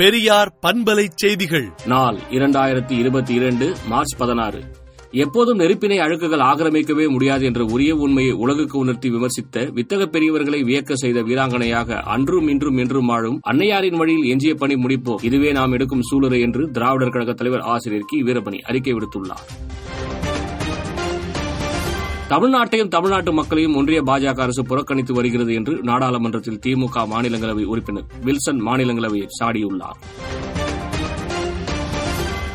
பெரியார் பண்பலை செய்திகள். நாள் இரண்டாயிரத்தி இருபத்தி இரண்டு மார்ச் பதினாறு. எப்போதும் நெருப்பினை அழுக்குகள் ஆக்கிரமிக்கவே முடியாது என்ற உரிய உண்மையை உலகுக்கு உணர்த்தி விமர்சித்த வித்தக பெரியவர்களை வியக்க செய்த வீராங்கனையாக அன்றும் இன்றும் என்றும் வாழும் அன்னையாரின் வழியில் எஞ்சிய பணி முடிப்போம். இதுவே நாம் எடுக்கும் சூளுரை என்று திராவிடர் கழக தலைவர் ஆசிரியர் கி. வீரபணி அறிக்கை விடுத்துள்ளார். தமிழ்நாட்டையும் தமிழ்நாட்டு மக்களையும் ஒன்றிய பாஜக அரசு புறக்கணித்து வருகிறது என்று நாடாளுமன்றத்தில் திமுக மாநிலங்களவை உறுப்பினர் வில்சன் மாநிலங்களவையை சாடியுள்ளார்.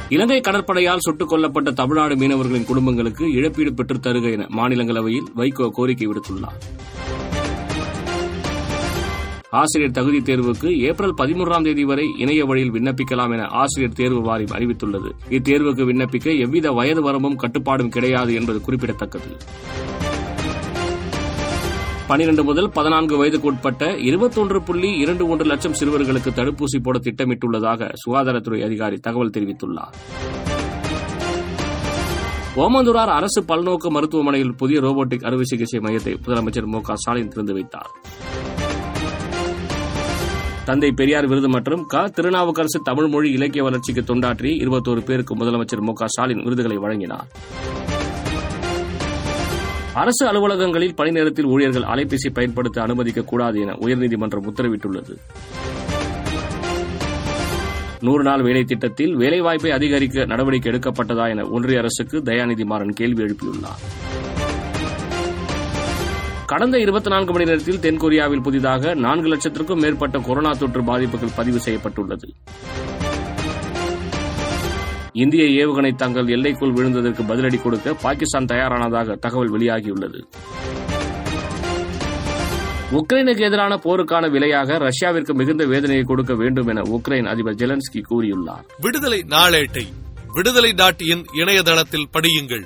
இலங்கை கடற்படையால் சுட்டுக் கொல்லப்பட்ட தமிழ்நாடு மீனவர்களின் குடும்பங்களுக்கு இழப்பீடு பெற்றுத் தருக என மாநிலங்களவையில் வைகோ கோரிக்கை விடுத்துள்ளார். ஆசிரியர் தகுதி தேர்வுக்கு ஏப்ரல் பதிமூன்றாம் தேதி வரை இணைய வழியில் விண்ணப்பிக்கலாம் என ஆசிரியர் தேர்வு வாரியம் அறிவித்துள்ளது. இத்தேர்வுக்கு விண்ணப்பிக்க எவ்வித வயது வரம்பும் கட்டுப்பாடும் கிடையாது என்பது குறிப்பிடத்தக்கது. பனிரெண்டு முதல் பதினான்கு வயதுக்கு உட்பட்ட இருபத்தொன்று புள்ளி இரண்டு ஒன்று லட்சம் சிறுவர்களுக்கு தடுப்பூசி போட திட்டமிட்டுள்ளதாக சுகாதாரத்துறை அதிகாரி தகவல் தெரிவித்துள்ளார். ஓமந்தூரார் அரசு பல்நோக்கு மருத்துவமனையில் புதிய ரோபோட்டிக் அறுவை சிகிச்சை மையத்தை முதலமைச்சர் மு க ஸ்டாலின் திறந்து வைத்தார். தந்தை பெரியார் விருது மற்றும் க. திருநாவுக்கரசு தமிழ் மொழி இலக்கிய வளர்ச்சிக்கு தொண்டாற்றி இருபத்தோரு பேருக்கு முதலமைச்சர் மு. ஸ்டாலின் விருதுகளை வழங்கினார். அரசு அலுவலகங்களில் பணி நேரத்தில் ஊழியர்கள் அலைபேசி பயன்படுத்த அனுமதிக்கக்கூடாது என உயர்நீதிமன்றம் உத்தரவிட்டுள்ளது. நூறு நாள் வேலை திட்டத்தில் வேலைவாய்ப்பை அதிகரிக்க நடவடிக்கை எடுக்கப்பட்டதா என ஒன்றிய அரசுக்கு தயாநிதி மாறன் கேள்வி எழுப்பியுள்ளார். கடந்த இருபத்தி நான்கு மணி நேரத்தில் தென்கொரியாவில் புதிதாக நான்கு லட்சத்திற்கும் மேற்பட்ட கொரோனா தொற்று பாதிப்புகள் பதிவு செய்யப்பட்டுள்ளது. இந்திய ஏவுகணை தங்கள் எல்லைக்குள் விழுந்ததற்கு பதிலடி கொடுக்க பாகிஸ்தான் தயாரானதாக தகவல் வெளியாகியுள்ளது. உக்ரைனுக்கு எதிரான போருக்கான விலையாக ரஷ்யாவிற்கு மிகுந்த வேதனையை கொடுக்க வேண்டும் என உக்ரைன் அதிபர் ஜெலன்ஸ்கி கூறியுள்ளார். விடுதலை நாளேட்டை விடுதலை டாட் இன் இணையதளத்தில் படியுங்கள்.